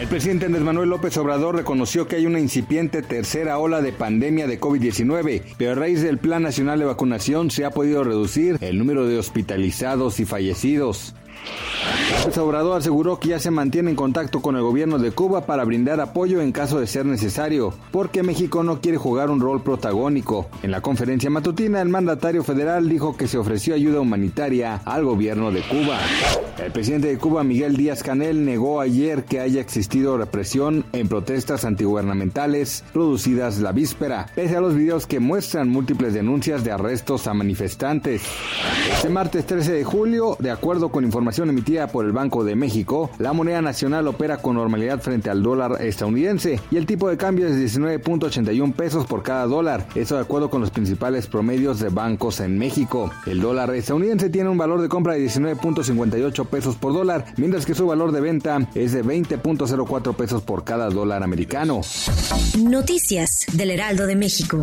El presidente Andrés Manuel López Obrador reconoció que hay una incipiente tercera ola de pandemia de COVID-19, pero a raíz del Plan Nacional de Vacunación se ha podido reducir el número de hospitalizados y fallecidos. López Obrador aseguró que ya se mantiene en contacto con el gobierno de Cuba para brindar apoyo en caso de ser necesario, porque México no quiere jugar un rol protagónico. En la conferencia matutina, el mandatario federal dijo que se ofreció ayuda humanitaria al gobierno de Cuba. El presidente de Cuba, Miguel Díaz Canel, negó ayer que haya existido represión en protestas antigubernamentales producidas la víspera, pese a los videos que muestran múltiples denuncias de arrestos a manifestantes. Este martes 13 de julio, de acuerdo con información emitida por el Banco de México, la moneda nacional opera con normalidad frente al dólar estadounidense y el tipo de cambio es de 19.81 pesos por cada dólar. Eso de acuerdo con los principales promedios de bancos en México. El dólar estadounidense tiene un valor de compra de 19.58 pesos por dólar, mientras que su valor de venta es de 20.04 pesos por cada dólar americano. Noticias del Heraldo de México.